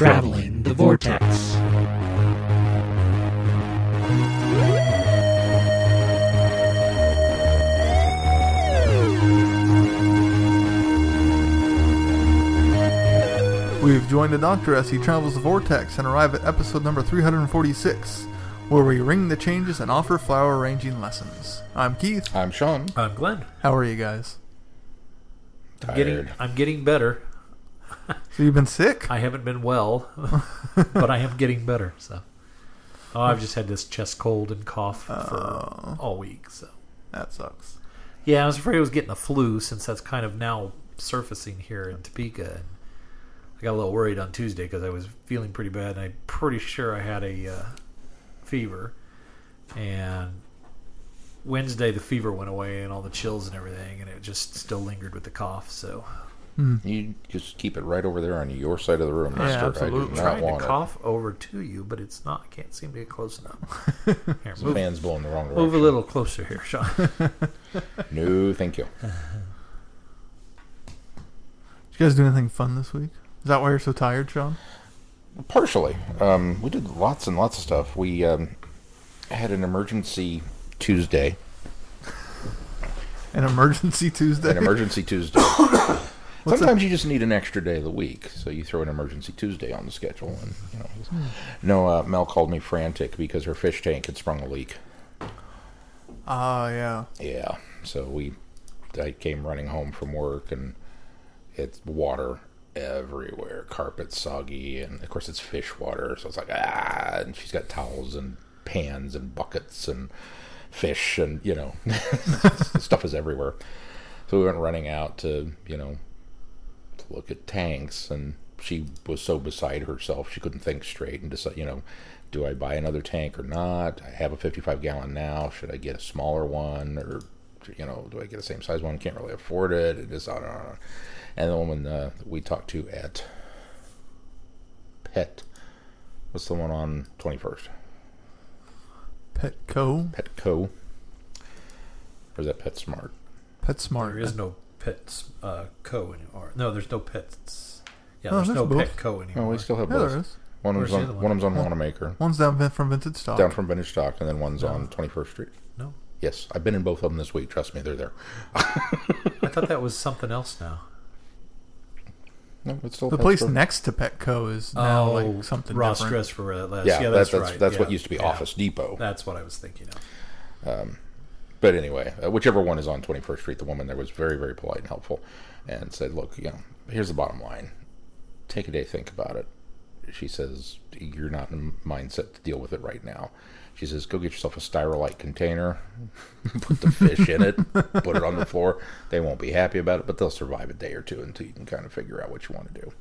Traveling the Vortex. We've joined the Doctor as he travels the vortex and arrive at episode number 346, where we ring the changes and offer flower arranging lessons. I'm Keith. I'm Shaun. I'm Glenn. How are you guys? I'm getting I'm getting better. So you've been sick? I haven't been well, but I am getting better. So, oh, I've just had this chest cold and cough for all week. So, That sucks. yeah, I was afraid I was getting a flu since that's kind of now surfacing here in Topeka. And I got a little worried on Tuesday because I was feeling pretty bad, and I'm pretty sure I had a uh, fever. And Wednesday, the fever went away, and all the chills and everything, and it just still lingered with the cough. So. You just keep it right over there on your side of the room, Yeah, mister. I absolutely. do not trying want to cough over to you, but it's not. I can't seem to get close enough. Here, it. The move, fan's blowing the wrong direction. move a little closer here, Shaun. No, thank you. Did you guys do anything fun this week? Is that why you're so tired, Shaun? Partially. Um, we did lots and lots of stuff. We um, had an emergency Tuesday. An emergency Tuesday? An emergency Tuesday. What's Sometimes you just need an extra day of the week, so you throw an emergency Tuesday on the schedule. And you know, no, uh, Mel called me frantic because her fish tank had sprung a leak. Ah, yeah. Yeah. So we, I came running home from work, and it's water everywhere. Carpet soggy, and of course it's fish water. So it's like ah, and she's got towels and pans and buckets and fish, and you know, stuff is everywhere. So we went running out to you know look at tanks, and she was so beside herself she couldn't think straight and decide, you know, do I buy another tank or not? I have a 55 gallon now. Should I get a smaller one or you know, do I get the same size one? Can't really afford it. It is on and on. And the woman uh, we talked to at Pet, what's the one on 21st? Petco? Petco. Or is that PetSmart? PetSmart. there is no pets uh, co anymore. No, there's no pets. Yeah, Oh, there's there's no both. pet co anymore. Oh, we still have Yeah, both. there is. One Where's was the on other one one? was on Wanamaker, One's down vin- from Vintage Stock. down from Vintage Stock, and then one's No. on 21st Street. no, Yes, I've been in both of them this week. Trust me, they're there. I thought that was something else now. No, it's still the place Store. next to Petco is now oh, like something Ross different. Dress for less. Yeah, Yeah, that's that's, that's, right. that's what Yeah, used to be yeah. Office Depot. That's what I was thinking of. But anyway, uh, whichever one is on 21st Street, the woman there was very, very polite and helpful and said, Look, you know, here's the bottom line. Take a day, think about it. She says, You're not in a mindset to deal with it right now. She says, Go get yourself a Styrolite container, put the fish in it, put it on the floor. They won't be happy about it, but they'll survive a day or two until you can kind of figure out what you want to do.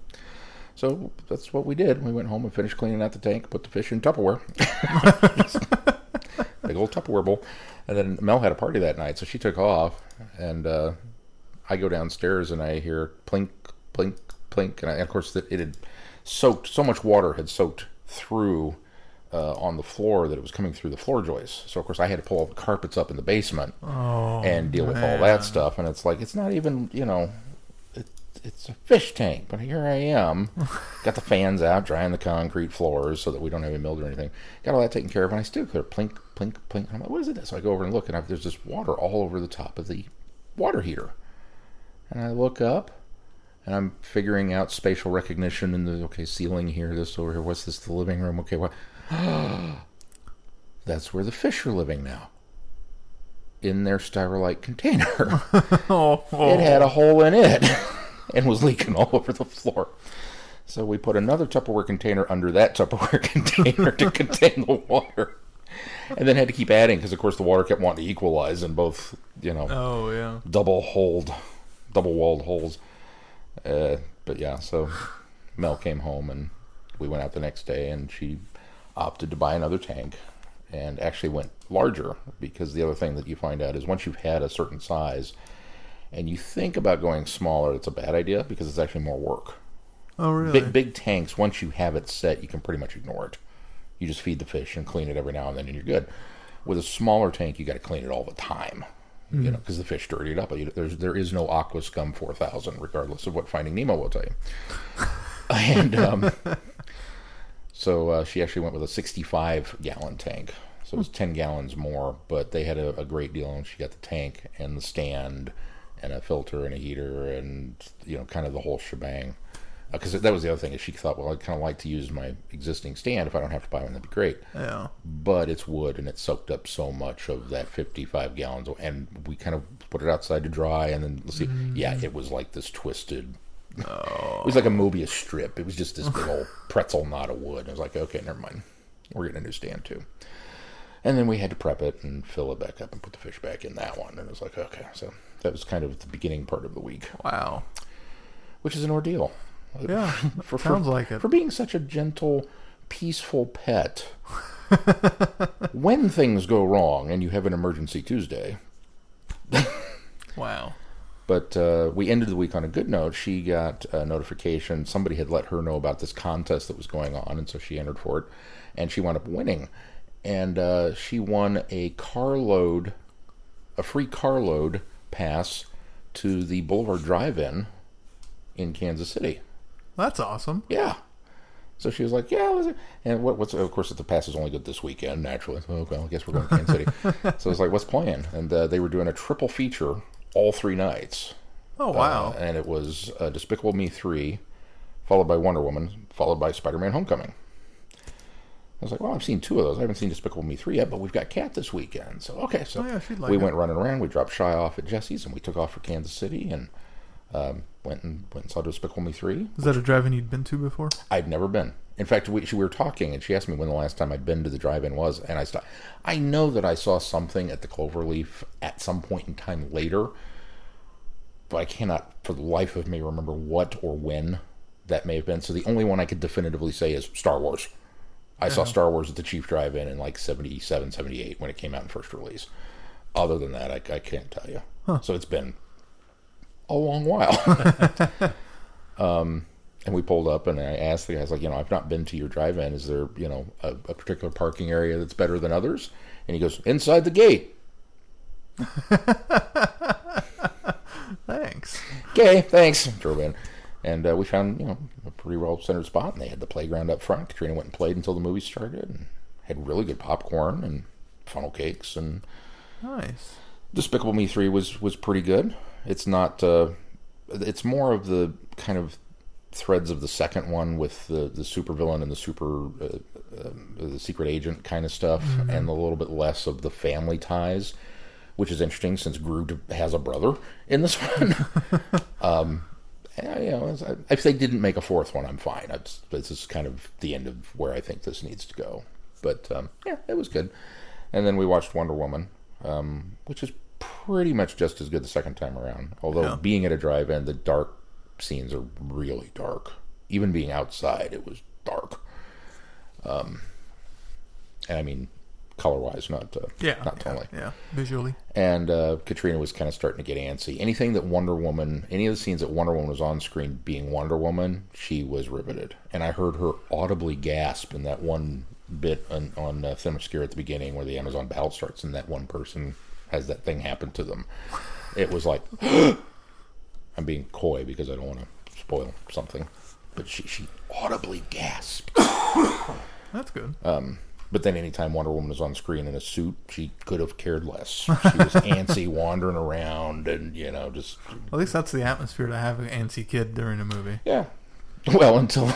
So that's what we did. We went home and finished cleaning out the tank, put the fish in Tupperware. big old Tupperware bowl. And then Mel had a party that night, so she took off, and uh, I go downstairs and I hear plink, plink, plink, and, I, and of course it, it had soaked so much water had soaked through uh, on the floor that it was coming through the floor joists. So of course I had to pull all the carpets up in the basement Oh, and deal with all that stuff. And it's like it's not even you know, it's a fish tank, but here I am, got the fans out, drying the concrete floors so that we don't have any mildew or anything. Got all that taken care of, and I still hear plink, plink, plink. I'm like, what is it? So I go over and look, and I, there's just water all over the top of the water heater. And I look up, and I'm figuring out spatial recognition in the okay ceiling here, this over here. What's this? The living room. Okay, what? That's where the fish are living now. In their styrolite container. Oh, oh. It had a hole in it and was leaking all over the floor. So we put another Tupperware container under that Tupperware container to contain the water. And then had to keep adding because, of course, the water kept wanting to equalize in both, you know, Oh, yeah. double holed, double walled holes. Uh, but yeah, so Mel came home and we went out the next day and she opted to buy another tank and actually went larger because the other thing that you find out is once you've had a certain size and you think about going smaller, it's a bad idea because it's actually more work. Oh, really? Big big tanks, once you have it set, you can pretty much ignore it. You just feed the fish and clean it every now and then, and you're good. With a smaller tank, you got to clean it all the time. You know, because the fish dirty it up. There's there is no Aqua Scum 4000, regardless of what Finding Nemo will tell you. and um, So uh, she actually went with a 65 gallon tank. So it was 10 gallons more, but they had a, a great deal, and she got the tank and the stand and a filter and a heater and you know kind of the whole shebang. Uh, because that was the other thing is she thought, well, I'd kind of like to use my existing stand if I don't have to buy one. That'd be great. Yeah. but it's wood and it soaked up so much of that 55 gallons and we kind of put it outside to dry and then let's see yeah mm. it was like this twisted it was oh. like a mobius strip. It was just this big old pretzel knot of wood. And i was like okay never mind. We're getting a new stand too. And then we had to prep it and fill it back up and put the fish back in that one. And it was like okay so that was kind of the beginning part of the week Wow. which is an ordeal Yeah. for, sounds for, like it. For being such a gentle, peaceful pet, when things go wrong and you have an emergency Tuesday, Wow. but uh, we ended the week on a good note. She got a notification. Somebody had let her know about this contest that was going on, and so she entered for it, and she wound up winning. And uh, she won a carload, a free carload pass to the Boulevard Drive-In in Kansas City. That's awesome. Yeah. So she was like, "Yeah." And what, what's of course, if the pass is only good this weekend, naturally. So, okay, I guess we're going to Kansas City. so I was like, "What's playing?" And uh, they were doing a triple feature all three nights. Oh wow. Uh, and it was uh, Despicable Me three, followed by Wonder Woman, followed by Spider-Man: Homecoming. I was like, "Well, I've seen two of those. I haven't seen Despicable Me three yet, but we've got Kat this weekend." So okay, so Oh, yeah, like we it. went running around. We dropped Shy off at Jesse's, and we took off for Kansas City, and um, went and went and saw Despicable Me three. Is that a drive-in you'd been to before? I'd never been. In fact, we, we were talking, and she asked me when the last time I'd been to the drive-in was, and I stopped. I know that I saw something at the Cloverleaf at some point in time later, but I cannot, for the life of me, remember what or when that may have been. So the only one I could definitively say is Star Wars. I saw Star Wars at the Chief Drive-In in like 77, 78 when it came out in first release. Other than that, I, I can't tell you. So it's been a long while. um, and we pulled up, and I asked the guys, like, you know, I've not been to your drive-in. Is there, you know, a, a particular parking area that's better than others? And he goes, inside the gate. Thanks. Okay, thanks. Drove in, and uh, we found, you know, pretty well centered spot, and they had the playground up front. Katrina went and played until the movie started, and had really good popcorn and funnel cakes, and Nice. Despicable Me three was was pretty good. It's not. Uh, it's more of the kind of threads of the second one with the the supervillain and the super uh, uh, the secret agent kind of stuff, and a little bit less of the family ties, which is interesting since Gru has a brother in this one. um, you know, if they didn't make a fourth one, I'm fine. It's, this is kind of the end of where I think this needs to go. But um, yeah, it was good. And then we watched Wonder Woman, um, which is pretty much just as good the second time around. Although Yeah. being at a drive-in, the dark scenes are really dark. Even being outside, it was dark. Um, and I mean, color-wise, not uh, Yeah. not yeah, tonally yeah. Visually. and uh, Katrina was kind of starting to get antsy. Anything that Wonder Woman, any of the scenes that Wonder Woman was on screen being Wonder Woman, she was riveted. And I heard her audibly gasp in that one bit on, on uh, Themyscira at the beginning where the Amazon battle starts and that one person has that thing happen to them. It was like, I'm being coy because I don't want to spoil something. But she, she audibly gasped. That's good. But then anytime Wonder Woman is on screen in a suit, she could have cared less. She was antsy, wandering around, and you know, just At least that's the atmosphere to have an antsy kid during a movie. yeah. Well, until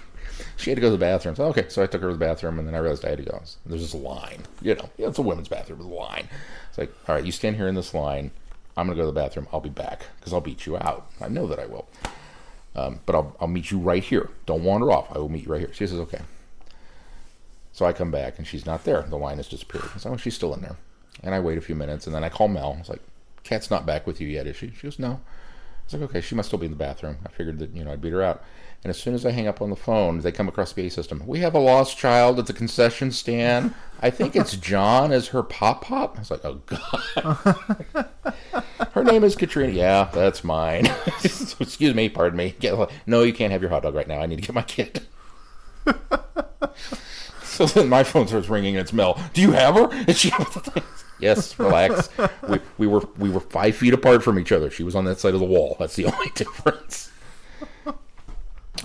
she had to go to the bathroom. So okay, so I took her to the bathroom, and then I realized I had to go. There's this line, you know, yeah, it's a women's bathroom, there's a line. It's like, all right, you stand here in this line. I'm gonna go to the bathroom. I'll be back because I'll beat you out. I know that I will. Um, but I'll I'll meet you right here. Don't wander off. I will meet you right here. She says okay. So I come back and she's not there. The line has disappeared. So she's still in there. And I wait a few minutes and then I call Mel. I was like, Kat's not back with you yet, is she? She goes, no. I was like, okay, she must still be in the bathroom. I figured that, you know, I'd beat her out. And as soon as I hang up on the phone, they come across the PA system. We have a lost child at the concession stand. I think it's John as her pop pop. I was like, oh, God. her name is Katrina. Yeah, that's mine. Excuse me, pardon me. No, you can't have your hot dog right now. I need to get my kid. So then my phone starts ringing and it's Mel. Do you have her? And she Yes, relax. We, we were we were five feet apart from each other. She was on that side of the wall. That's the only difference.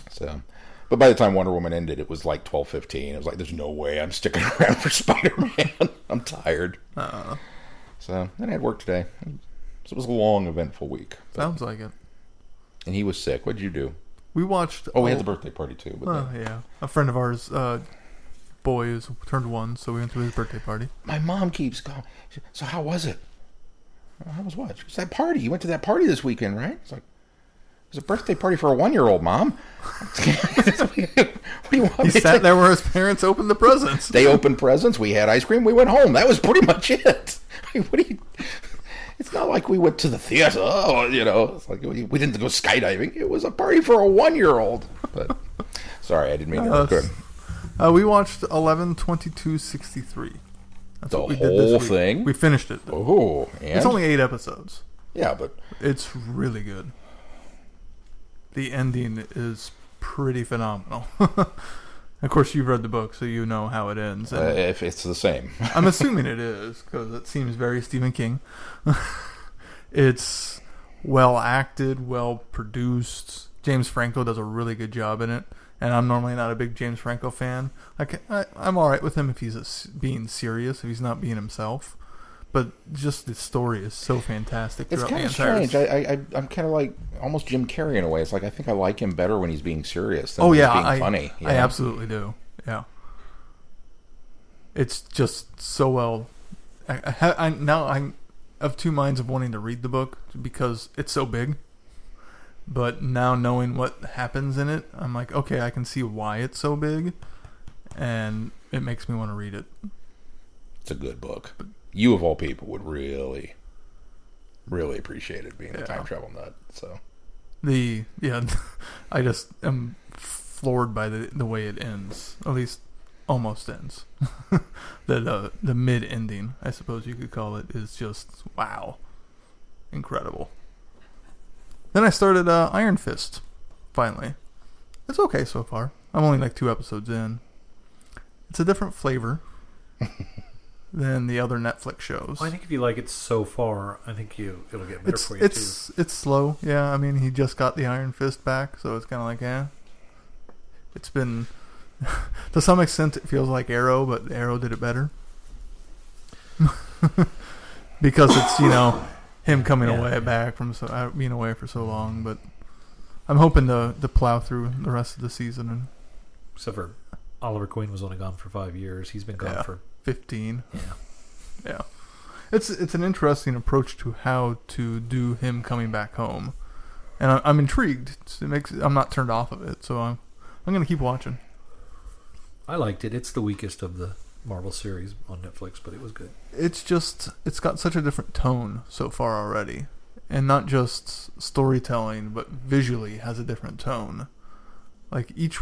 So, but But by the time Wonder Woman ended, it was like twelve fifteen. It was like, there's no way I'm sticking around for Spider Man. I'm tired. Uh, So then I had work today. So it was a long, eventful week. sounds like it. And he was sick. What did you do? We watched. Oh, we had the birthday party too. But Oh yeah, a friend of ours, uh, boy, is turned one, so we went to his birthday party. my mom keeps going. So how was it? How was what? She goes, that party. You went to that party this weekend, right? It's like it was a birthday party for a one-year-old, mom. He sat there where his parents opened the presents. They opened presents. We had ice cream. We went home. That was pretty much it. What do you? It's not like we went to the theater. You know, it's like we we didn't go skydiving. It was a party for a one-year-old. But sorry, I didn't mean to. Uh. Uh, we watched eleven twenty two sixty three. That's The what we did this whole week. thing? We finished it. Oh, and It's only eight episodes. yeah, but It's really good. The ending is pretty phenomenal. of course, you've read the book, so you know how it ends. uh, And if it's the same, I'm assuming it is because it seems very Stephen King. it's well acted, well produced. James Franco does a really good job in it, and I'm normally not a big James Franco fan. I I'm all right with him if he's a being serious, if he's not being himself. But just the story is so fantastic. It's kind of entire strange. I, I, I'm kind of like almost Jim Carrey in a way. It's like I think I like him better when he's being serious than oh when yeah, he's being I, funny. I know? absolutely do. Yeah, it's just so well. I, I, I now I'm of two minds of wanting to read the book because it's so big. But now knowing what happens in it, I'm like, okay, I can see why it's so big, and it makes me want to read it. It's a good book. You of all people would really, really appreciate it being a time travel nut. So The yeah, I just am floored by the the way it ends. At least almost ends. the the, the mid ending, I suppose you could call it, is just wow, incredible. Then I started uh, Iron Fist. Finally, it's okay so far. I'm only like two episodes in. It's a different flavor than the other Netflix shows. Well, I think if you like it so far, I think you it'll get better it's for you it's it's slow. Yeah, I mean he just got the Iron Fist back, so it's kind of like yeah. It's been to some extent it feels like Arrow, but Arrow did it better because it's you know him coming Yeah, away back from so uh, being away for so long. But I'm hoping to to plow through the rest of the season and. Except for Oliver Queen was only gone for five years. He's been gone Yeah. for 15. yeah. Yeah. It's it's an interesting approach to how to do him coming back home, and I, I'm intrigued. It makes I'm not turned off of it, so I'm I'm gonna keep watching. I liked it. It's the weakest of the Marvel series on Netflix, but it was good. It's just it's got such a different tone so far already, and not just storytelling, but visually has a different tone. Like each,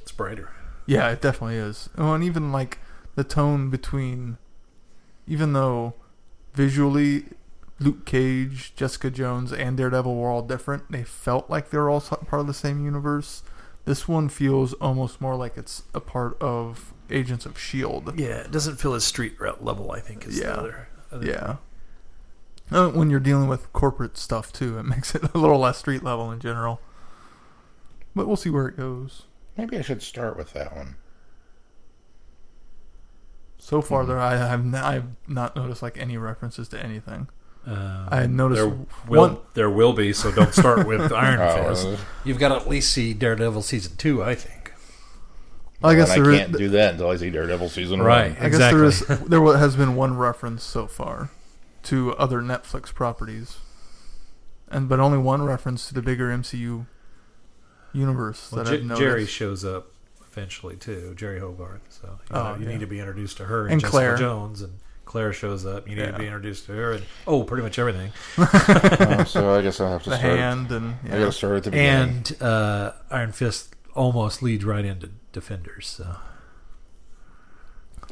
It's brighter. yeah, it definitely is. Oh, and even like the tone between, even though visually Luke Cage, Jessica Jones, and Daredevil were all different. They felt like they were all part of the same universe. This one feels almost more like it's a part of Agents of Shield. Yeah, it doesn't feel as street level. I think is Yeah. the other. other Yeah. Uh, when you're dealing with corporate stuff too, it makes it a little less street level in general. But we'll see where it goes. maybe I should start with that one. So far, Mhm. there I have n- I have not noticed like any references to anything. Um, I had noticed there will one- there will be, so don't start with Iron Oh, Fist. You've got to at least see Daredevil season two, I think. I guess and there I is- can't do that until I see Daredevil season Right. one. I guess there is there has been one reference so far to other Netflix properties, and but only one reference to the bigger MCU universe Well, that J- I've noticed. Jeri shows up eventually too. Jeri Hogarth. So you, Oh, you yeah. need to be introduced to her and, And Jessica Claire. Jones, and Claire shows up. You need Yeah. to be introduced to her, and oh, pretty much everything. Oh, so I guess I'll have to the start. hand and I gotta start at the beginning. And uh, Iron Fist almost leads right into Defenders. So,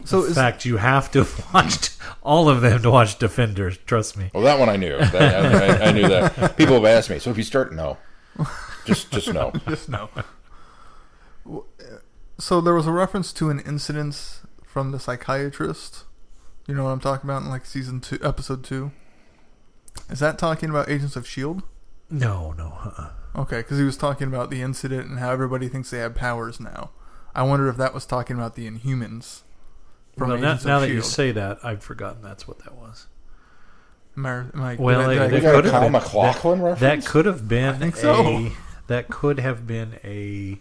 so in is, fact, you have to watch all of them to watch Defenders. Trust me. Well, that one I knew. That, I, I, I knew that. People have asked me. So if you start, no, just just no. just no. So there was a reference to an incident from the psychiatrist. You know what I'm talking about in like season two, episode two. Is that talking about Agents of Shield? No, no. Uh-uh. Okay, because he was talking about the incident and how everybody thinks they have powers now. I wonder if that was talking about the Inhumans. From Well, now, of now that you say that, I've forgotten that's what that was. Am I, am I, Well, I- it- did I We it get got could have Kyle been- MacLachlan reference. That could have been think so. a. That could have been a.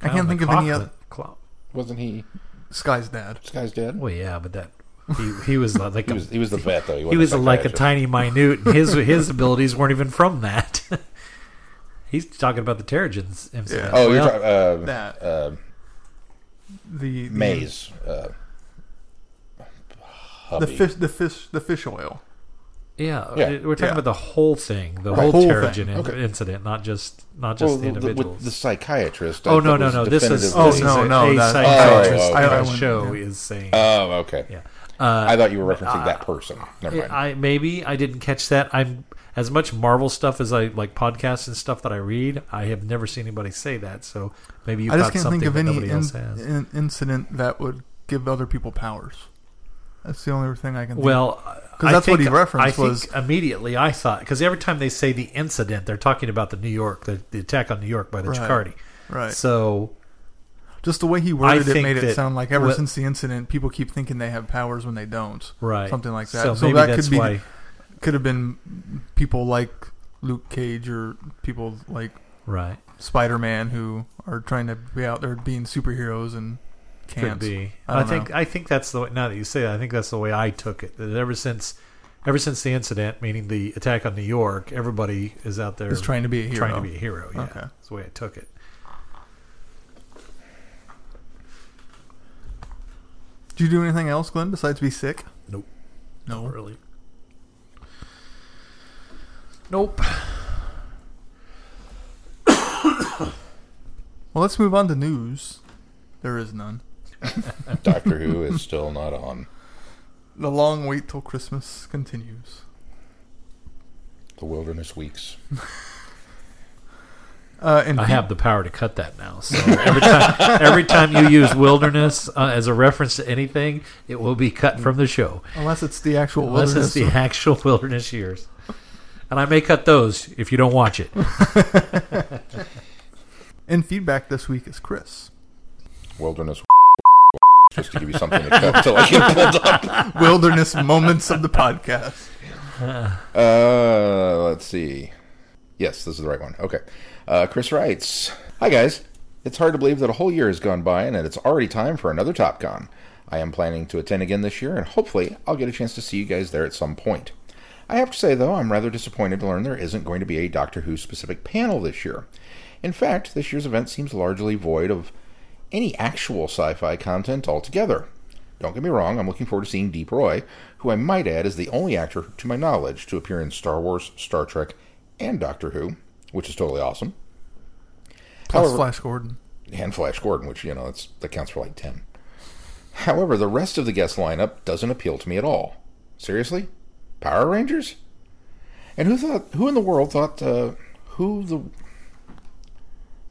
I can't think of any other. clown. Wasn't he? Skye's dad. This guy's dead. Well, yeah, but that he, he was like He a, was. He was the vet though. He, he wasn't was like a tiny minute. And his his abilities weren't even from that. He's talking about the Terrigens incident. Yeah. Oh, you're talking uh, That. uh, The, the Maze. Uh, The fish. The fish. The fish oil. yeah, Yeah. we're talking Yeah. about the whole thing, the Right. whole Whole Terrigen thing. in- Okay. incident, not just not just well, the the, the, with the psychiatrist. oh I no no no! This is Oh, this is no, a, no, a psychiatrist Oh, okay. I- I show yeah. is saying. Oh, okay. yeah, uh, I thought you were referencing that person. Never mind. I maybe I didn't catch that. I'm as much Marvel stuff as I like podcasts and stuff that I read. I have never seen anybody say that. So maybe you I just can't something think of that any nobody in, else has. in- incident that would give other people powers. That's the only thing I can. think well, Because that's what he referenced I think was- immediately I thought because every time they say the incident, they're talking about the New York, the, the attack on New York by the Right. Right. So Just the way he worded it think made it sound like ever what- since the incident, people keep thinking they have powers when they don't. right, Something like that. So, So maybe that that's could be- why. Could have been people like Luke Cage or people like Right, Spider Man who are trying to be out there being superheroes and could can't. be. I I, think know. I think that's the way. Now that you say that, I think that's the way I took it. That ever since, ever since the incident, meaning the attack on New York, everybody is out there Is trying to be a hero. trying to be a hero. Yeah, Okay. that's the way I took it. Did you do anything else, Glenn, besides be sick? Nope. No. Really. Nope. Well, let's move on to news. There is none. Doctor Who is still not on The long wait till Christmas continues. the Wilderness Weeks. Uh, and I have the power to cut that now. So every time, every time you use wilderness uh, as a reference to anything, it will be cut from the show, unless it's the actual unless wilderness. it's the actual wilderness years. And I may cut those if you don't watch it. And feedback this week is Chris. Wilderness. Just to give you something to cut until I get pulled up. Wilderness moments of the podcast. Uh, let's see. Yes, this is the right one. Okay. Uh, Chris writes Hi, guys. It's hard to believe that a whole year has gone by and that it's already time for another TopCon. I am planning to attend again this year, and hopefully I'll get a chance to see you guys there at some point. I have to say, though, I'm rather disappointed to learn there isn't going to be a Doctor Who specific panel this year. In fact, this year's event seems largely void of any actual sci fi content altogether. Don't get me wrong, I'm looking forward to seeing Deep Roy, who I might add is the only actor, to my knowledge, to appear in Star Wars, Star Trek, and Doctor Who, which is totally awesome. Plus However- Flash Gordon. and Flash Gordon, which you know that's, that counts for like ten. However, the rest of the guest lineup doesn't appeal to me at all. Seriously, Power Rangers? And who thought? Who in the world thought? Uh, who the?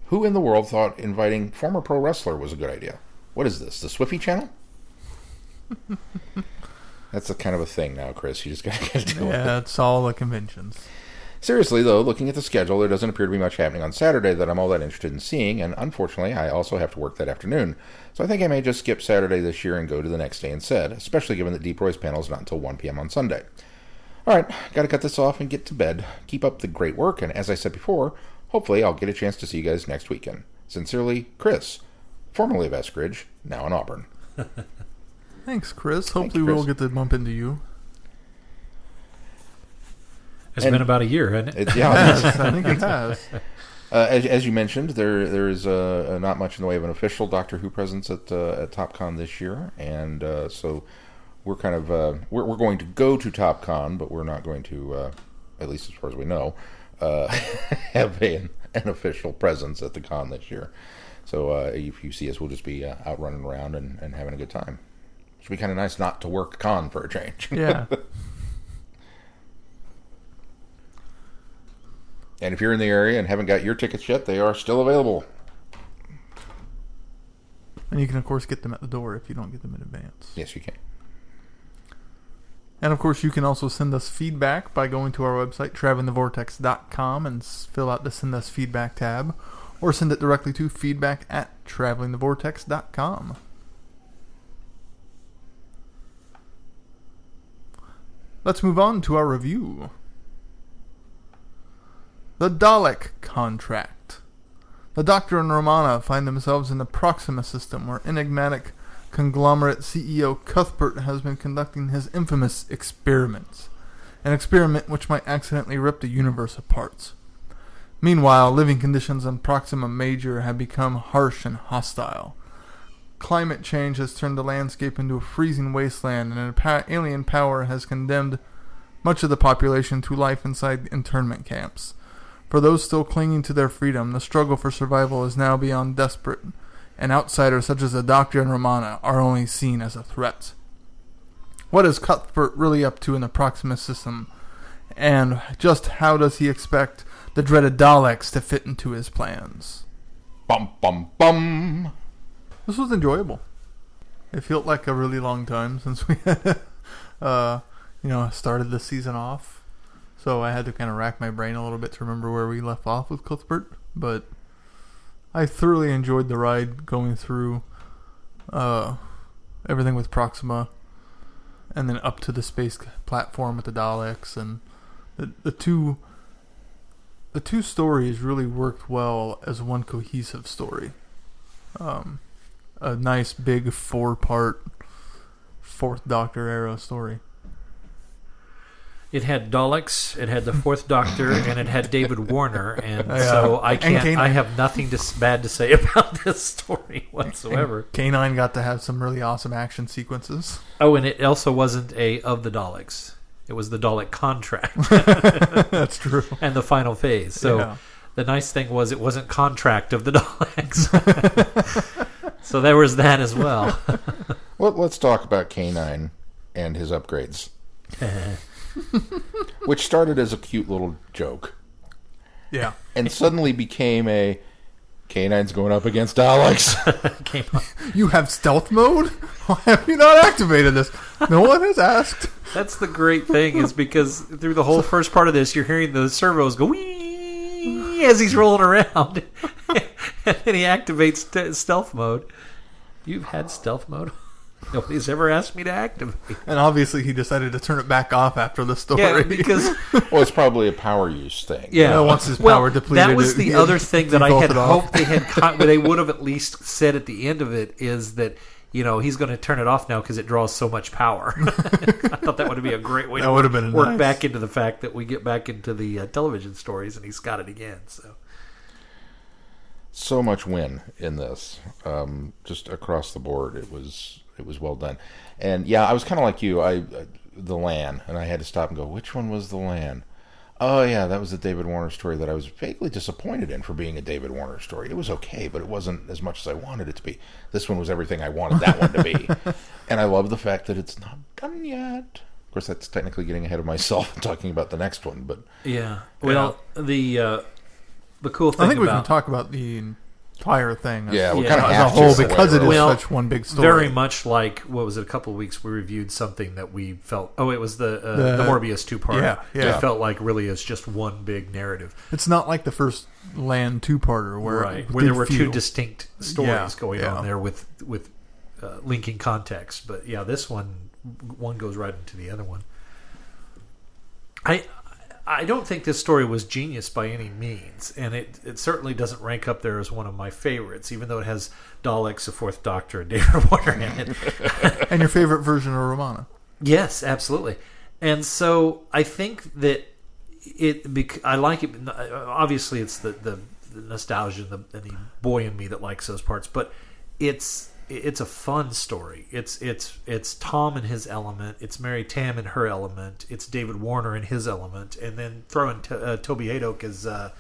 Who in the world thought inviting former pro wrestler was a good idea? What is this? The Swiffy Channel? That's a kind of a thing now, Chris. You just gotta get to deal with it. Yeah, it's all the conventions. Seriously, though, looking at the schedule, there doesn't appear to be much happening on Saturday that I'm all that interested in seeing, and unfortunately, I also have to work that afternoon. So I think I may just skip Saturday this year and go to the next day instead, especially given that Deep Roy's panel is not until 1 p.m. on Sunday. Alright, gotta cut this off and get to bed. Keep up the great work, and as I said before, hopefully I'll get a chance to see you guys next weekend. Sincerely, Chris, formerly of Eskridge, now in Auburn. Thanks, Chris. Thank Hopefully, you, we'll Chris. get to bump into you. It's And- been about a year, hasn't it? It, yeah, Yes, I think it has. Uh, as, as you mentioned, there there is uh, not much in the way of an official Doctor Who presence at uh, at TopCon this year, and uh, so we're kind of uh, we're we're going to go to TopCon, but we're not going to, uh, at least as far as we know, uh, have a, an official presence at the con this year. So uh, if you see us, we'll just be uh, out running around and, and having a good time. Should be kind of nice not to work con for a change. Yeah. And if you're in the area and haven't got your tickets yet, they are still available. And you can, of course, get them at the door if you don't get them in advance. Yes, you can. And of course, you can also send us feedback by going to our website, travelingthevortex.com, and fill out the Send Us Feedback tab, or send it directly to feedback at travelingthevortex.com. Let's move on to our review. The Dalek Contract. The Doctor and Romana find themselves in the Proxima system, where enigmatic conglomerate CEO Cuthbert has been conducting his infamous experiments. An experiment which might accidentally rip the universe apart. Meanwhile, living conditions on Proxima Major have become harsh and hostile. Climate change has turned the landscape into a freezing wasteland, and an alien power has condemned much of the population to life inside internment camps. For those still clinging to their freedom, the struggle for survival is now beyond desperate, and outsiders such as the Doctor and Romana are only seen as a threat. What is Cuthbert really up to in the Proxima system, and just how does he expect the dreaded Daleks to fit into his plans? Bum bum bum. This was enjoyable. It felt like a really long time since we had, uh, you know, started the season off. So I had to kind of rack my brain a little bit to remember where we left off with Cuthbert. But I thoroughly enjoyed the ride going through uh, everything with Proxima, and then up to the space platform with the Daleks, and the the two the two stories really worked well as one cohesive story. Um, a nice big four part fourth Doctor era story. It had Daleks, it had the Fourth Doctor, and it had David Warner, and Yeah. so I can't. Kane. I have nothing to, bad to say about this story whatsoever. K9 got to have some really awesome action sequences. Oh, and it also wasn't a of the Daleks. It was the Dalek contract That's true. and the final phase. So Yeah. the nice thing was it wasn't contract of the Daleks. so there was that as well. Well, let's talk about K9 and his upgrades, which started as a cute little joke Yeah. and suddenly became a canine's going up against Daleks. Came on. You have stealth mode? Why have you not activated this? No one has asked. That's the great thing is because through the whole first part of this, you're hearing the servos go wee as he's rolling around, and then he activates st- stealth mode. You've had stealth mode. Nobody's ever asked me to activate. And obviously, he decided to turn it back off after the story. Yeah, because well, it's probably a power use thing. yeah, know, once his well, power depleted, That was it- the it other thing that I had hoped they had. Con- they would have at least said at the end of it is that you know he's going to turn it off now because it draws so much power. I thought that would be a great way That to would work, have been work nice. back into the fact that we get back into the uh, television stories and he's got it again. So so much win in this, um, just across the board. It was it was well done, and yeah, I was kind of like you. I uh, the Laan, and I had to stop and go, which one was the Laan? Oh yeah, that was the David Warner story that I was vaguely disappointed in for being a David Warner story. It was okay, but it wasn't as much as I wanted it to be. This one was everything I wanted that one to be, and I love the fact that it's not done yet. Of course, that's technically getting ahead of myself and talking about the next one, but yeah, well, the uh, the cool thing I think we can talk about the entire thing as, yeah, we Yeah. kind of as a whole to because it is Well, such one big story. very much like what was it? A couple of weeks we reviewed something that we felt. Oh, it was the uh, the, The- Morbius two part. yeah, yeah. It felt like really is just one big narrative. It's not like the first Laan two-parter where right where there did were two distinct stories Yeah, going yeah. on there with with uh, linking context but yeah this one one goes right into the other one i i don't think this story was genius by any means and it it certainly doesn't rank up there as one of my favorites even though it has daleks the fourth doctor and david warner in it and your favorite version of Romana. Yes, absolutely. And so I think that it. I like it. Uh, obviously, it's the the, the nostalgia and the, and the boy in me that likes those parts. But it's it's a fun story. It's it's it's Tom in his element. It's Mary Tamm in her element. It's David Warner in his element, and then throw in to, uh, Toby Hadoke as uh,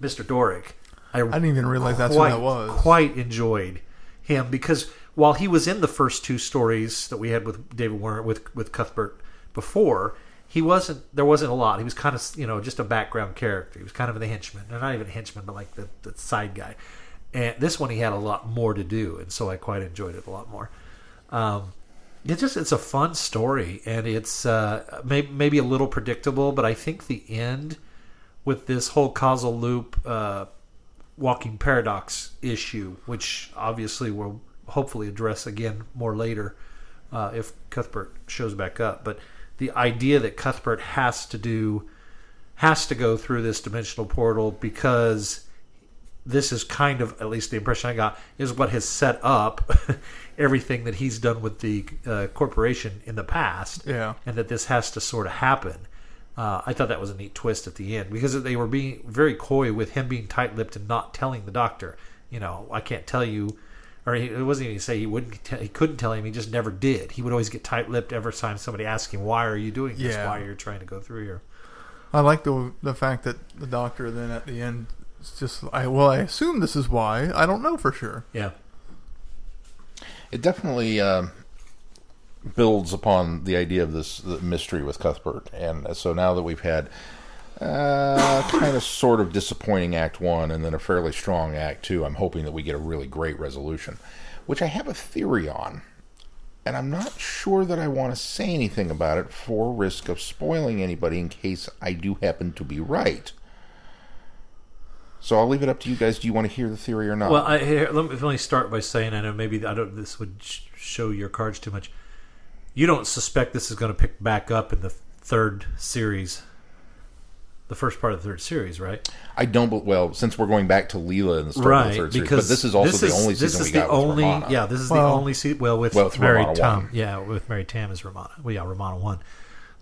Mr. Doric. I didn't even realize that's quite, who that was. Quite enjoyed him because while he was in the first two stories that we had with David Warner with with Cuthbert before, he wasn't. There wasn't a lot. He was kind of you know just a background character. He was kind of the henchman, or not even a henchman, but like the, the side guy. And this one he had a lot more to do, and so I quite enjoyed it a lot more. Um, It's just it's a fun story, and it's uh, maybe maybe a little predictable, but I think the end with this whole causal loop uh, walking paradox issue, which obviously we'll hopefully address again more later uh, if Cuthbert shows back up, but the idea that Cuthbert has to do has to go through this dimensional portal because this is kind of at least the impression I got is what has set up everything that he's done with the uh, corporation in the past, Yeah. and that this has to sort of happen. Uh, I thought that was a neat twist at the end because they were being very coy with him being tight-lipped and not telling the doctor. You know, I can't tell you, or he, it wasn't even say he wouldn't, t- he couldn't tell him. He just never did. He would always get tight-lipped every time somebody asked him, "Why are you doing this? Yeah. Why are you trying to go through here?" I like the the fact that the doctor then at the end is just I well I assume this is why I don't know for sure. Yeah, It definitely um builds upon the idea of this the mystery with Cuthbert, and so now that we've had uh, kind of sort of disappointing Act One and then a fairly strong Act Two, I'm hoping that we get a really great resolution, which I have a theory on, and I'm not sure that I want to say anything about it for risk of spoiling anybody in case I do happen to be right. So I'll leave it up to you guys. Do you want to hear the theory or not? Well, I, here, let, me, let me start by saying I know maybe I don't. This would sh- show your cards too much. You don't suspect this is going to pick back up in the third series, the first part of the third series, right? I don't. bel well, since we're going back to Leela in the start of right, the third series, because but this is also this the is- only this season is we the got with only, Romana. Yeah, this is Well- the only season. Well, with, Well, with Mary Tamm, yeah, with Mary Tamm is Romana. Well, yeah, Romana one.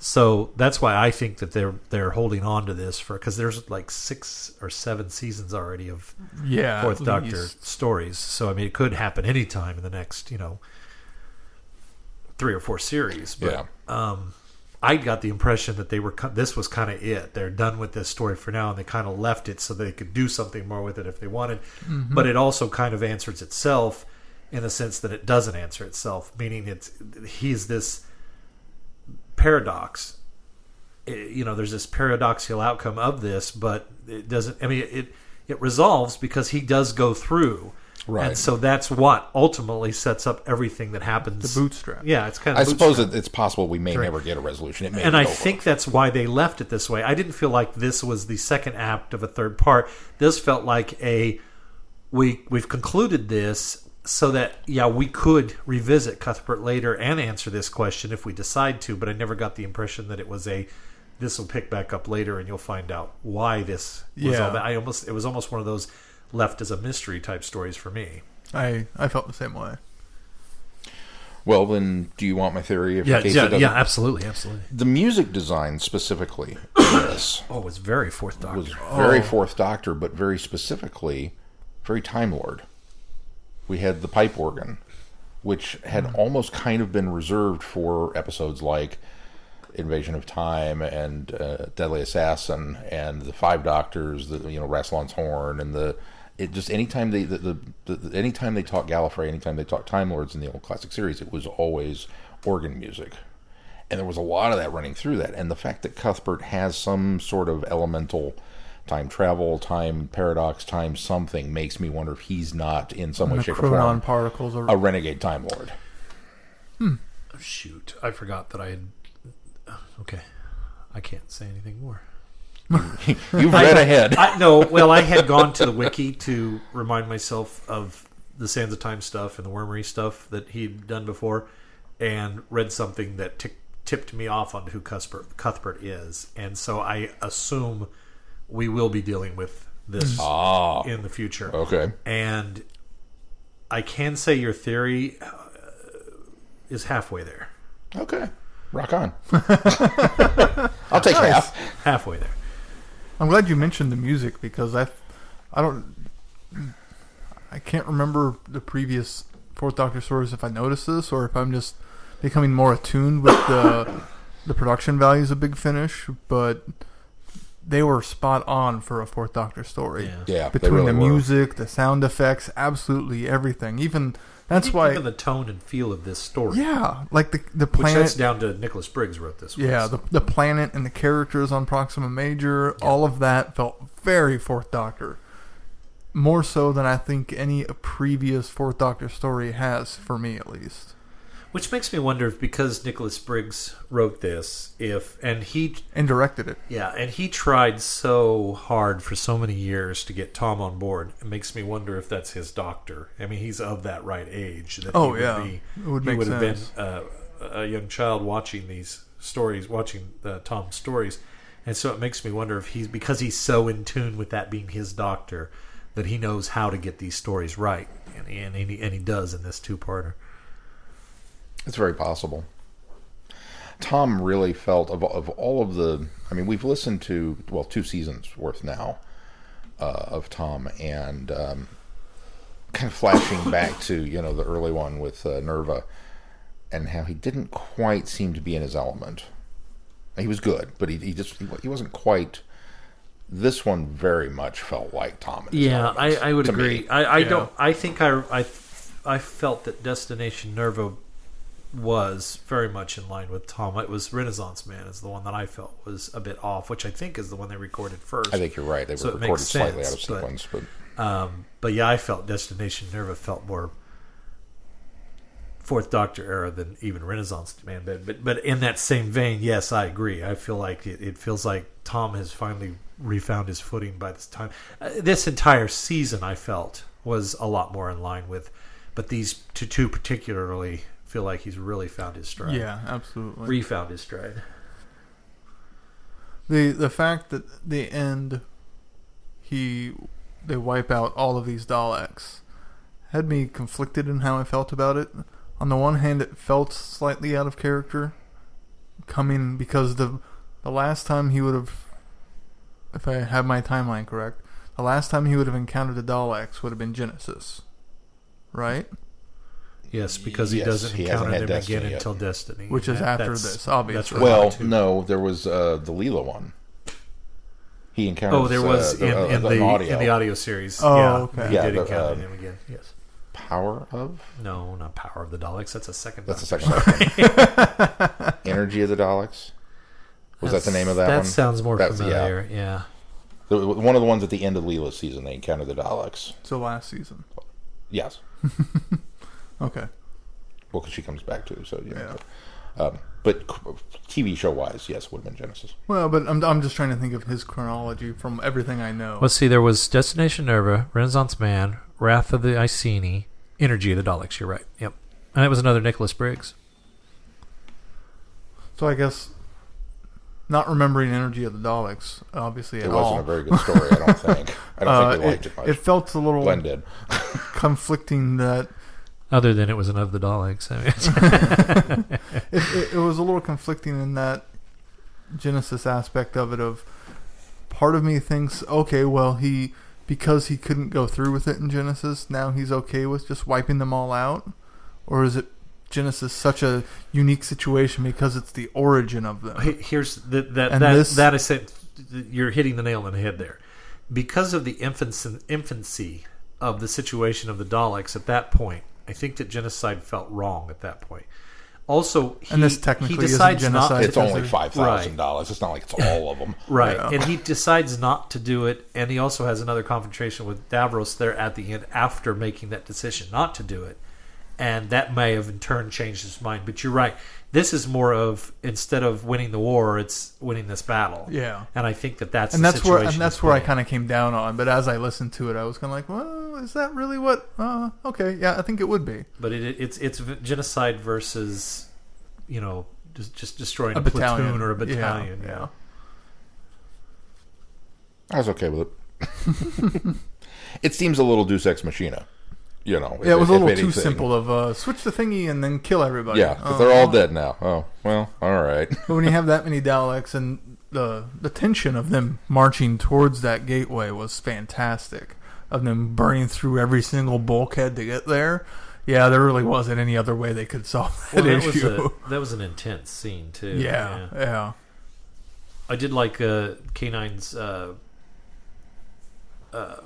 So that's why I think that they're they're holding on to this for because there's like six or seven seasons already of Yeah, Fourth Doctor least. stories. So I mean, it could happen anytime in the next, you know, three or four series. But Yeah. um, I got the impression that they were this was kind of it. They're done with this story for now, and they kind of left it so they could do something more with it if they wanted. But it also kind of answers itself in the sense that it doesn't answer itself, meaning it's he's this paradox it- you know, there's this paradoxical outcome of this, but it doesn't. I mean, it it resolves because he does go through, Right. And so that's what ultimately sets up everything that happens. The bootstrap. Yeah, it's kind of. I of. suppose it, it's possible we may Right. never get a resolution. It may and I over. think that's why they left it this way. I didn't feel like this was the second act of a third part. This felt like a we we've concluded this so that yeah we could revisit Cuthbert later and answer this question if we decide to. But I never got the impression that it was a this will pick back up later and you'll find out why this was Yeah. all that. I almost it was almost one of those left as a mystery type stories for me. I I felt the same way. Well, then, do you want my theory? If Yeah, case yeah, doesn't- yeah, absolutely, absolutely. The music design specifically in this Oh, it's very fourth Doctor. was very Oh. Fourth Doctor, but very specifically, very Time Lord. We had the pipe organ, which had Hmm. almost kind of been reserved for episodes like Invasion of Time and uh, Deadly Assassin and the Five Doctors, the you know Rassilon's Horn, and the it just anytime they the, the, the, anytime they taught Gallifrey, anytime they taught Time Lords in the old classic series, it was always organ music and there was a lot of that running through that. And the fact that Cuthbert has some sort of elemental time travel, time paradox, time something makes me wonder if he's not in some way, the shape, or form particles are a renegade time lord. Hmm. Shoot, I forgot that I had. Okay, I can't say anything more. You've read ahead. I no, well, I had gone to the wiki to remind myself of the Sands of Time stuff and the Wormery stuff that he'd done before, and read something that tick tipped me off on who Cuthbert, Cuthbert is, and so I assume we will be dealing with this ah, in the future. okay. And I can say your theory uh, is halfway there. Okay. Rock on. I'll take half. Halfway there. I'm glad you mentioned the music because I, I don't, I can't remember the previous Fourth Doctor stories if I noticed this or if I'm just becoming more attuned with the the production values of Big Finish, but they were spot on for a Fourth Doctor story. Yeah. Yeah, they Between really the were. music, the sound effects, absolutely everything. Even that's why, Even the tone and feel of this story. yeah, like the the Which planet. that's down to Nicholas Briggs wrote this. one, Yeah, so. the, the planet and the characters on Proxima Major, all of that felt very Fourth Doctor. More so than I think any previous Fourth Doctor story has, for me at least. Which makes me wonder if because Nicholas Briggs wrote this, if and he and directed it. yeah, and he tried so hard for so many years to get Tom on board. It makes me wonder if that's his doctor. I mean, he's of that right age. That Oh, yeah. be, It would he would have been uh, a young child watching these stories, watching uh, Tom's stories, and so it makes me wonder if he's because he's so in tune with that being his doctor that he knows how to get these stories right, and and, and, he, and he does in this two-parter. It's very possible. Tom really felt of of all of the. I mean, we've listened to well two seasons worth now uh, of Tom, and um, kind of flashing back to you know the early one with uh, Nerva, and how he didn't quite seem to be in his element. He was good, but he, he just he, he wasn't quite. This one very much felt like Tom. In his Yeah, I, I would agree. me. I, I Yeah. don't. I think I, I I felt that Destination Nerva was very much in line with Tom. It was Renaissance Man is the one that I felt was a bit off, which I think is the one they recorded first. I think you're right. They So were recorded slightly out sense, of but- but Um, but yeah, I felt Destination Nerva felt more Fourth Doctor era than even Renaissance Man. But but, but in that same vein, yes, I agree. I feel like it, it feels like Tom has finally refound his footing by this time. Uh, this entire season, I felt, was a lot more in line with, but these two, two particularly feel like he's really found his stride. Yeah, absolutely. refound his stride. the the fact that the end he they wipe out all of these Daleks had me conflicted in how I felt about it. On the one hand, it felt slightly out of character, coming because the the last time he would have, if I have my timeline correct, the last time he would have encountered the Daleks would have been Genesis, right? Yes, because he Yes, doesn't he encounter had them Destiny again yet. until Destiny, Which is That- after that's- this, obviously. That's Well, no, there was uh, the Leela one. He encountered. Oh, there was uh, in, uh, in an the audio. in the audio series. Oh, yeah, okay. He Yeah, did the, encounter him again. Yes. power of. No, not Power of the Daleks. That's a second. That's a second one. Energy of the Daleks. Was that the name of that, That one? sounds more That's- yeah. familiar. Yeah. The- One of the ones at the end of Leela's season, they encountered the Daleks. So last season. Yes, Okay. well, because she comes back too. So yeah. Yeah. Um, but TV show wise, yes, it would have been Genesis. Well, but I'm I'm just trying to think of his chronology from everything I know. Let's see. There was Destination Nerva, Renaissance Man, Wrath of the Iceni, Energy of the Daleks. You're right. Yep. And it was another Nicholas Briggs. So I guess not remembering Energy of the Daleks, obviously It at wasn't all. a very good story. I don't think. I don't Uh, think we liked it, much. it felt a little Glenn did. conflicting that Other than it was another the Daleks. I mean, it, it, it was a little conflicting in that Genesis aspect of it. Of part of me thinks, okay, well he because he couldn't go through with it in Genesis, now he's okay with just wiping them all out, or is it Genesis such a unique situation because it's the origin of them? Here's the, that And that this- that I said. You're hitting the nail on the head there, because of the infancy, infancy of the situation of the Daleks at that point. I think that genocide felt wrong at that point. Also, he, And this technically he isn't decides genocide. not. It's only five thousand dollars. It's not like it's all of them. Right, Yeah. and he decides not to do it, and he also has another confrontation with Davros there at the end after making that decision not to do it, and that may have in turn changed his mind. But you're right. This is more of instead of winning the war, it's winning this battle. Yeah. and I think that that's and the that's where and that's where I kind of came down on. But as I listened to it, I was kind of like, well, is that really what? Uh, okay, yeah, I think it would be But it, it's it's genocide versus, you know, just just destroying a a, battalion platoon or a battalion. you yeah. know. I was okay with it. it seems a little Deus Ex Machina. You know, Yeah, it was a if- if little too simple of uh, switch the thingy and then kill everybody. Yeah, because Oh, they're all dead now. Oh well, all right. But when you have that many Daleks and the the tension of them marching towards that gateway was fantastic. Of them burning through every single bulkhead to get there. Yeah, there really wasn't any other way they could solve that Well, that was issue. a, that was an intense scene too. yeah, yeah, I did like uh, K9's uh, uh,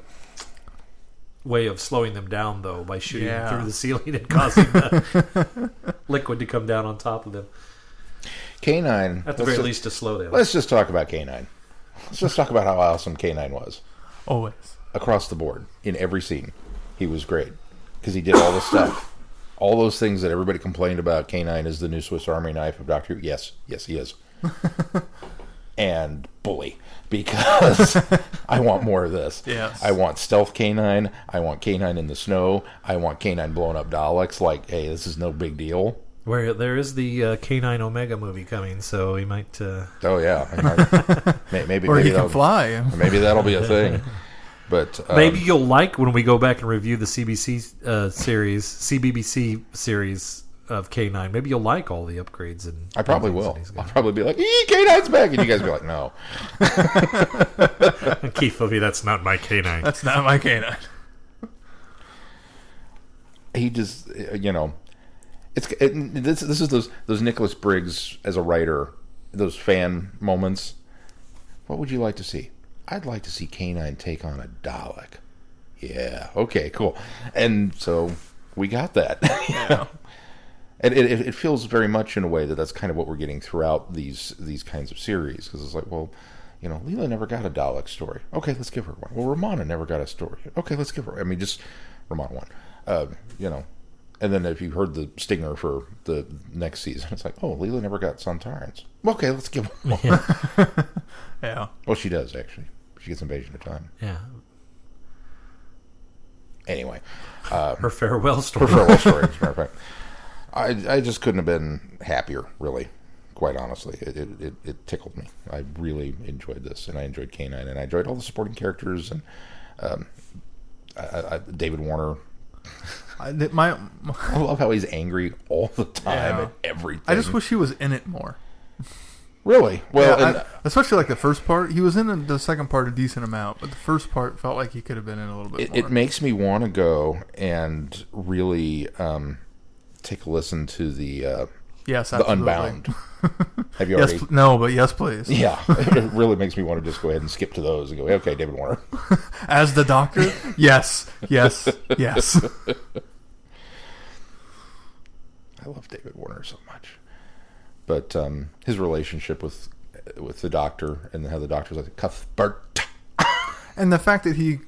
way of slowing them down, though, by shooting Yeah. through the ceiling and causing the liquid to come down on top of them. Canine. At the very least, to slow them. let's just talk about canine. Let's just talk about how awesome canine was Always. across the board in every scene. He was great because he did all the stuff. All those things that everybody complained about. Canine is the new Swiss Army knife of Doctor Who. Yes, yes, he is. and bully because I want more of this. Yes. I want stealth canine. I want canine in the snow. I want canine blowing up Daleks. Like, hey, this is no big deal. Where there is the uh, K9 Omega movie coming, so we might. Uh, Oh yeah, I might- maybe Or maybe he can that'll, fly. maybe that'll be a thing. But um, maybe you'll like when we go back and review the CBC uh, series, CBBC series of K9. Maybe you'll like all the upgrades and. I probably will. he's I'll probably be like, "Ee, Canine's back," and you guys be like, "No." And Keith will be, that's not my K9. That's not my canine. he just uh, you know it's it, this this is those those Nicholas Briggs as a writer those fan moments what would you like to see I'd like to see Canine take on a Dalek yeah okay cool and so we got that Yeah. And it, it, feels very much in a way that that's kind of what we're getting throughout these these kinds of series because it's like well you know Leela never got a Dalek story okay let's give her one well Romana never got a story okay let's give her I mean just Romana one uh, you know and then if you heard the stinger for the next season it's like oh Leela never got Santarans okay let's give her one Yeah. Yeah. well she does actually she gets Invasion of Time yeah. anyway uh, Her farewell story. her farewell story. As a matter of fact, I I just couldn't have been happier, really. Quite honestly, it, it, it, it tickled me. I really enjoyed this, and I enjoyed Canine, and I enjoyed all the supporting characters, and um, I, I, David Warner. I, th- my, I love how he's angry all the time Yeah. at everything. I just wish he was in it more. really well. Yeah, and, I- especially like the first part. He was in the second part a decent amount, but the first part felt like he could have been in a little bit it, more. it makes me want to go and really um, take a listen to the uh, yes, the absolutely. Unbound. Have you Yes, already? no, but yes, please. Yeah, it really makes me want to just go ahead and skip to those and go, okay, David Warner. As the doctor, yes, yes, yes. I love David Warner so much, but um, his relationship with with the doctor and how the doctor's like Cuthbert And the fact that he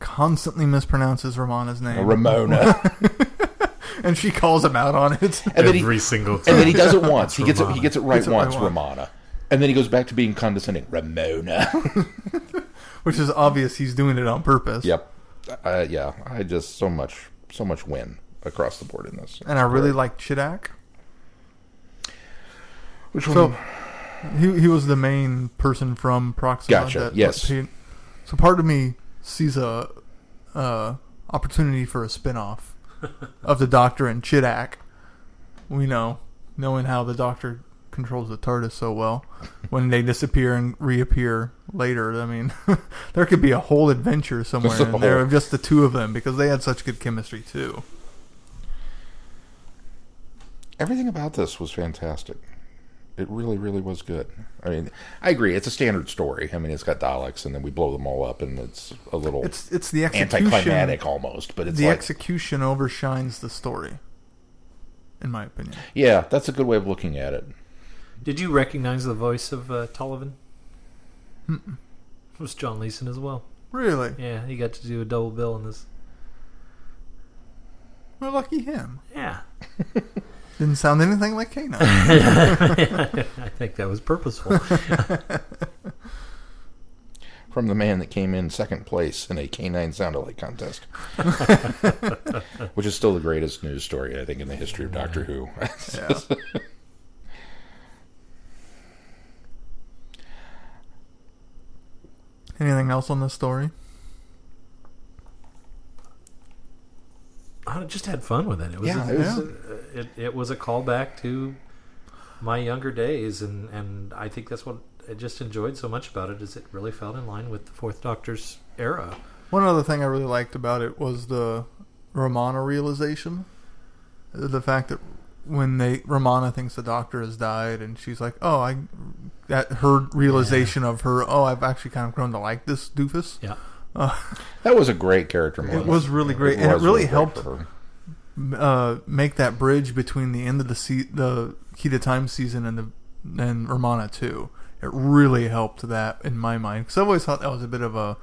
constantly mispronounces Romana's name, Ramona, and she calls him out on it. and then he Every single time. and then he does it once. He gets it. He gets it right Gets it once, once. Romana, and then he goes back to being condescending, Ramona. which is obvious he's doing it on purpose. yep, uh, yeah. I just so much so much win across the board in this, And I really like Chidak. Which one? So he he was the main person from Proxima. Gotcha, yes. he- so part of me sees a uh, opportunity for a spin-off of the Doctor and Chidak. We know, knowing how the Doctor controls the TARDIS so well, when they disappear and reappear later. I mean, there could be a whole adventure somewhere in there of just the two of them because they had such good chemistry too. Everything about this was fantastic. It really, really was good. I mean, I agree. It's a standard story. I mean, it's got Daleks, and then we blow them all up, and it's a little It's it's the execution. anticlimactic almost. But it's the like, execution overshines the story, in my opinion. yeah, that's a good way of looking at it. Did you recognize the voice of uh, Tullivan? It was John Leeson as well. Really? Yeah, he got to do a double bill in this. Well, lucky him. Yeah. Didn't sound anything like canine. I think that was purposeful. From the man that came in second place in a canine sound alike contest, which is still the greatest news story I think in the history of Doctor Who. yeah. Anything else on this story? I just had fun with it. It was, Yeah, a, it was- was a, it, it was a callback to my younger days, and, and I think that's what I just enjoyed so much about it is it really felt in line with the Fourth Doctor's era. One other thing I really liked about it was the Romana realization. The fact that when they Romana thinks the doctor has died, and she's like, "Oh, I," that her realization of her, "Oh, I've actually kind of grown to like this doofus." Yeah. Uh, that was a great character moment. It was really great, and it was really helped uh, make that bridge between the end of the se- the Key to Time season and the and Romana too. It really helped that in my mind because I always thought that was a bit of a.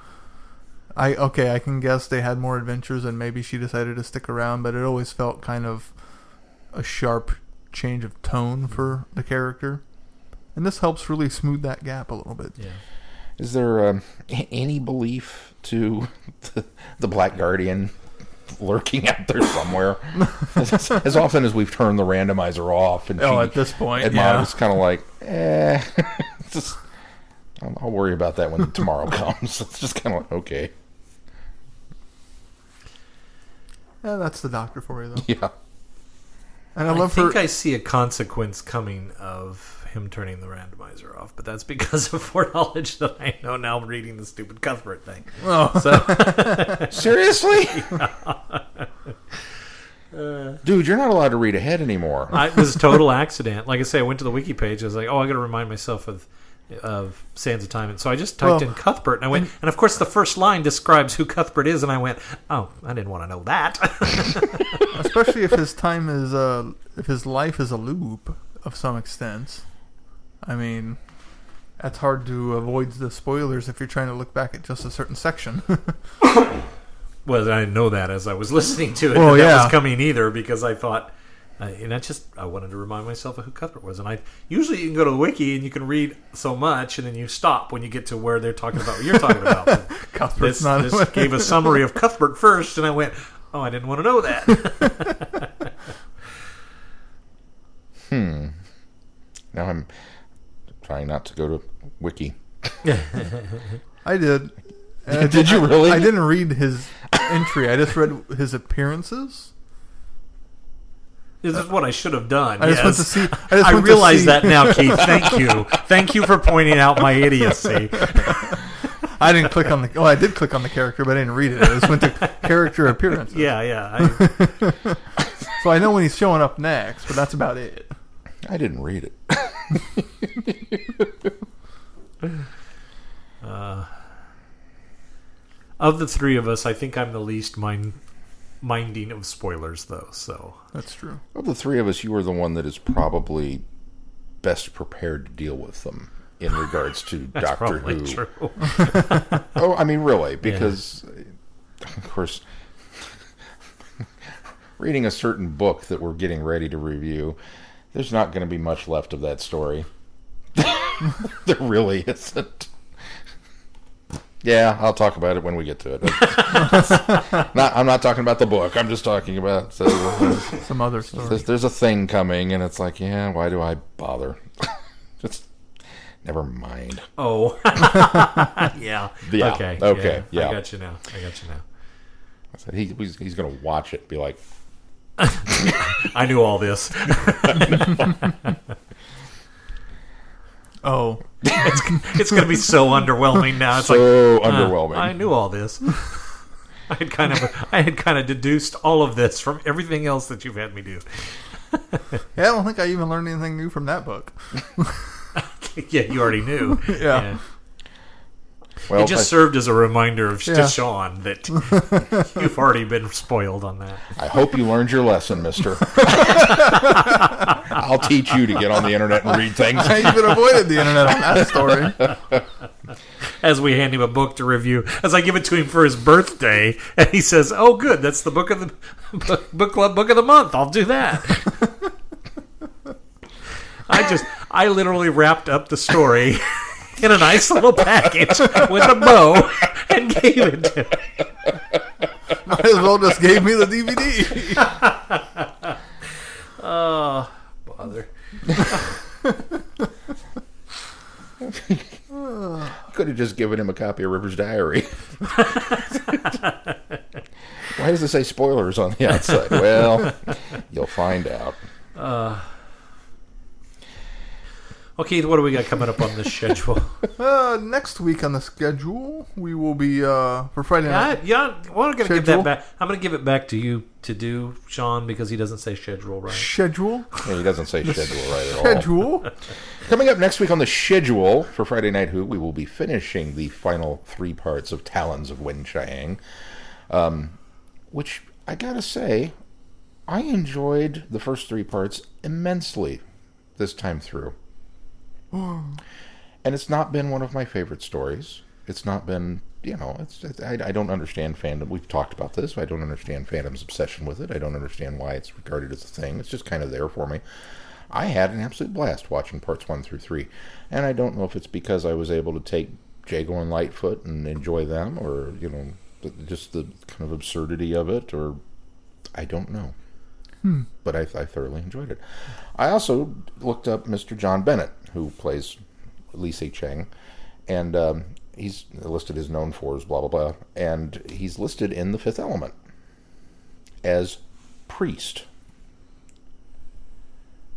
I okay, I can guess they had more adventures and maybe she decided to stick around, but it always felt kind of a sharp change of tone for the character, and this helps really smooth that gap a little bit. Yeah. Is there um, any belief to the, the Black Guardian lurking out there somewhere? as, as often as we've turned the randomizer off, and Oh, she- at this point, and yeah. mom is kind of like, eh, just I'll, I'll worry about that when tomorrow comes. It's just kind of like, okay, Yeah, that's the doctor for you, though. yeah, And I I, love think her. I see a consequence coming of him turning the randomizer off, but that's because of foreknowledge that I know now reading the stupid Cuthbert thing. oh, So seriously, dude, you're not allowed to read ahead anymore. I, it was a total accident. Like I say, I went to the wiki page. I was like, oh, I got to remind myself of of Sands of Time, and so I just typed Well, in Cuthbert, and I went, and of course the first line describes who Cuthbert is, and I went, oh, I didn't want to know that. especially if his time is uh, if his life is a loop of some extent. I mean, it's hard to avoid the spoilers if you're trying to look back at just a certain section. well, I didn't know that as I was listening to it. Well, that yeah. was coming either because I thought. Uh, and I just I wanted to remind myself of who Cuthbert was, and I usually you can go to the wiki and you can read so much, and then you stop when you get to where they're talking about what you're talking about. Cuthbert's this not. this gave a summary of Cuthbert first, and I went, "Oh, I didn't want to know that." Hmm. Now I'm trying not to go to Wiki. I did. And I Did you really? I didn't read his entry. I just read his appearances. this is what I should have done. I just yes. went to see. I, just I went to realize see- that now, Keith. Thank you. Thank you for pointing out my idiocy. I didn't click on the. Oh, I did click on the character, but I didn't read it. I just went to character appearances. Yeah, yeah. I, So I know when he's showing up next, but that's about it. I didn't read it. Uh, of the three of us, I think I'm the least mind minding of spoilers, though. So That's true. Of the three of us, you are the one that is probably best prepared to deal with them in regards to that's Doctor Who. true. Oh, I mean, really, because of course, reading a certain book that we're getting ready to review, there's not going to be much left of that story. there really isn't. Yeah, I'll talk about it when we get to it. not, I'm not talking about the book. I'm just talking about so, Some other story. there's, there's a thing coming, and it's like, yeah, why do I bother? just never mind. Oh, yeah. Yeah, Okay. okay, Yeah. yeah. I got you now. I got you now. I said he, he's, he's going to watch it, be like, I knew all this. Oh, It's going to be so underwhelming now. It's so like uh, underwhelming. I knew all this. I had kind of I had kind of deduced all of this from everything else that you've had me do. yeah. I don't think I even learned anything new from that book. yeah, you already knew. Yeah. Well, It just I- served as a reminder of, Yeah. to Shaun that you've already been spoiled on that. I hope you learned your lesson, Mister. I'll teach you to get on the internet and read things. I even avoided the internet on that story. As we hand him a book to review, as I give it to him for his birthday, and he says, "Oh, good, that's the book of the book, book club book of the month. I'll do that." I just, I literally wrapped up the story in a nice little package with a bow and gave it to him. Might as well just gave me the DVD. Oh, bother. Could have just given him a copy of River's Diary. Why does it say spoilers on the outside? Well, you'll find out. Uh, Okay, what do we got coming up on the schedule? Uh, next week on the schedule, we will be uh, for Friday night. yeah, yeah. Well, I'm gonna give Schedule? that back. I'm gonna give it back to you to do, Shaun, because he doesn't say schedule right. Schedule. Yeah, he doesn't say schedule right at all. Schedule. Coming up next week on the schedule for Friday Night Who, we will be finishing the final three parts of Talons of Weng-Chiang, um, which I gotta say, I enjoyed the first three parts immensely this time through. and it's not been one of my favorite stories. It's not been you know, it's, it's I, I don't understand fandom. We've talked about this. I don't understand fandom's obsession with it. I don't understand why it's regarded as a thing. It's just kind of there for me. I had an absolute blast watching parts one through three, and I don't know if it's because I was able to take Jago and Lightfoot and enjoy them, or you know, just the kind of absurdity of it, or I don't know. Hmm. But I, I thoroughly enjoyed it. I also looked up Mr. John Bennett, who plays Li H'sen Chang, and um, he's listed as known for as blah blah blah, and he's listed in the Fifth Element as priest.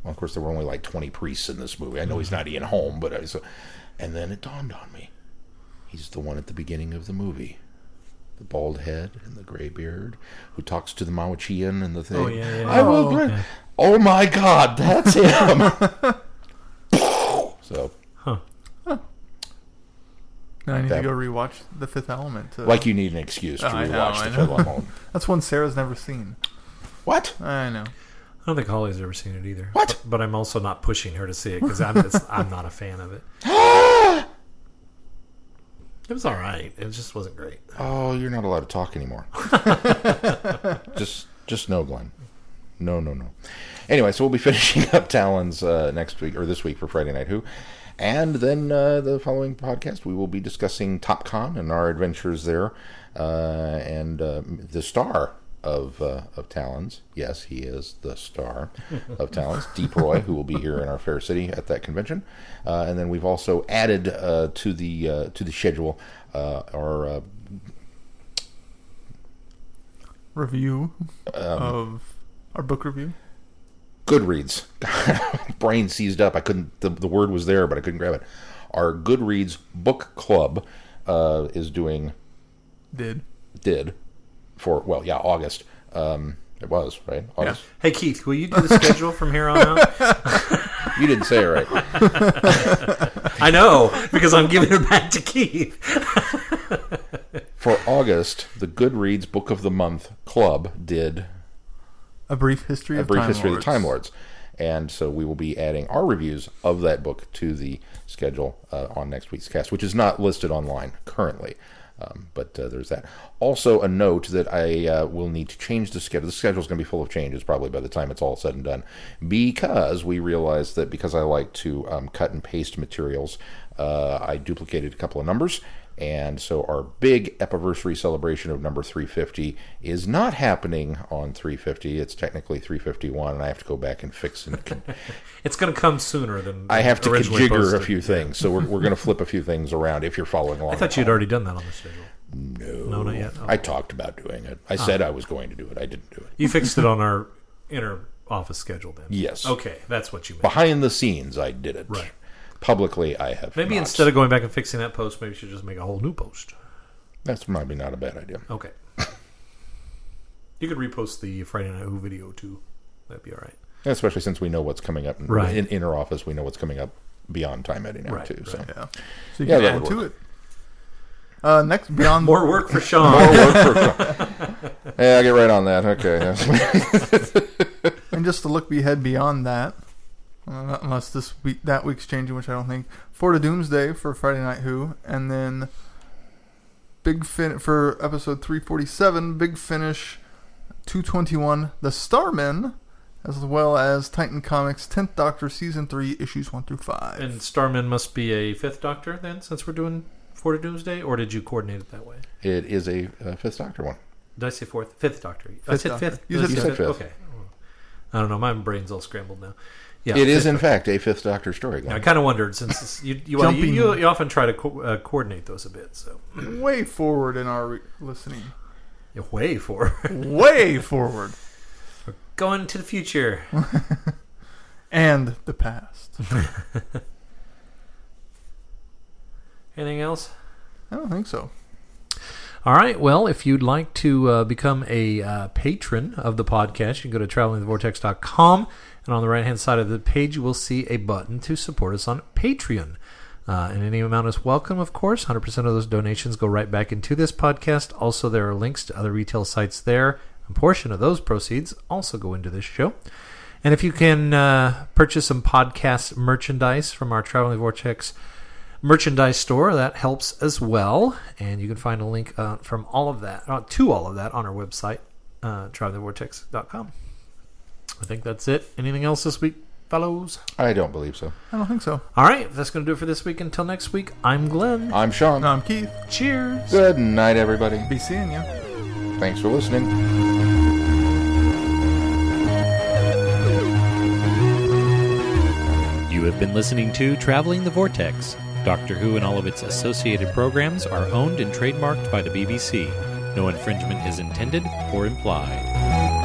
Well, of course, there were only like twenty priests in this movie. I know he's not Ian Holm, but I was, and then it dawned on me, he's the one at the beginning of the movie. The bald head and the gray beard, who talks to the Mawachian and the thing. Oh, yeah, yeah. I will Oh, okay. oh my God, that's him. so, Now I need That- to go rewatch The Fifth Element. To, like you need an excuse to I know, rewatch I the. Fifth Element. that's one Sarah's never seen. What? I know. I don't think Holly's ever seen it either. What? But, but I'm also not pushing her to see it because I'm it's, I'm not a fan of it. It was all right. It just wasn't great. Oh, you're not allowed to talk anymore. just, just no, Glenn. No, no, no. Anyway, so we'll be finishing up Talons uh, next week or this week for Friday Night Who, and then uh, the following podcast we will be discussing TopCon and our adventures there, uh, and uh, the star of uh, of Talons. Yes, he is the star of Talons, Deep Roy, who will be here in our fair city at that convention, uh, and then we've also added uh, to the uh, to the schedule uh, our uh, Review Um, of our book review. Goodreads. Brain seized up. I couldn't. The, the word was there, but I couldn't grab it. Our Goodreads book club uh, is doing Did. did for well, yeah, August. Um, it was right. August. Hey Keith, will you do the schedule from here on out? You didn't say it right. I know because I'm giving it back to Keith. For August, the Goodreads Book of the Month Club did A brief history a of brief Time history Lords. of the Time Lords, and so we will be adding our reviews of that book to the schedule uh, on next week's cast, which is not listed online currently. Um, but uh, there's that. Also, a note that I uh, will need to change the schedule. The schedule is going to be full of changes probably by the time it's all said and done, because we realized that because I like to um, cut and paste materials, uh, I duplicated a couple of numbers. And so our big anniversary celebration of number 350 is not happening on 350. It's technically 351, and I have to go back and fix and con- It's going to come sooner than I have to originally configure a few things. So we're, we're going to flip a few things around if you're following along. I thought you'd already done that on the schedule. No, No, not yet. Oh. I talked about doing it. I ah. said I was going to do it. I didn't do it. You fixed it on our inner office schedule then. Yes. Okay, that's what you meant. Behind the scenes, I did it. Right. Publicly, I have. Maybe not. instead of going back and fixing that post, maybe you should just make a whole new post. that's probably not a bad idea. Okay. you could repost the Friday Night Who video too. That'd be all right. Especially since we know what's coming up in, Right. in inner office. We know what's coming up beyond time editing now Right, too. So Yeah. So you Yeah, can that add to it. Uh, next, beyond More work for Shaun. more work for. yeah, I'll get right on that. Okay. And just to look ahead beyond that, uh, unless this week that week's changing, which I don't think. Four to Doomsday for Friday Night Who, and then big fin for episode three forty seven. Big finish, two twenty one. The Starmen, as well as Titan Comics tenth Doctor season three issues one through five. And Starman must be a fifth Doctor then, since we're doing Four to Doomsday, or did you coordinate it that way? it is a uh, Fifth Doctor one. Did I say fourth? Fifth Doctor. I Fifth said Doctor. fifth. You Did I said fifth. Said fifth. Okay. I don't know. My brain's all scrambled now. Yeah, it is in fact a Fifth Doctor story. I kind of wondered since it's- you you, well, you, you you often try to co- uh, coordinate those a bit. So Way forward in our re- listening. you're way forward, Way forward. going to the future. And the past. Anything else? I don't think so. All right. Well, if you'd like to uh, become a uh, patron of the podcast, you can go to travelingthevortex.com. And on the right hand side of the page, you will see a button to support us on Patreon. Uh, and any amount is welcome, of course. 100% of those donations go right back into this podcast. Also, there are links to other retail sites there. A portion of those proceeds also go into this show. And if you can uh, purchase some podcast merchandise from our Traveling Vortex merchandise store. That helps as well. And you can find a link uh, from all of that, uh, to all of that on our website, uh, travelthevortex.com. I think that's it. Anything else this week, fellows? I don't believe so. I don't think so. All right, that's going to do it for this week. Until next week, I'm Glenn. I'm Shaun. No, I'm Keith. Cheers. Good night, everybody. Be seeing you. Thanks for listening. You have been listening to Traveling the Vortex. Doctor Who and all of its associated programs are owned and trademarked by the BBC. No infringement is intended or implied.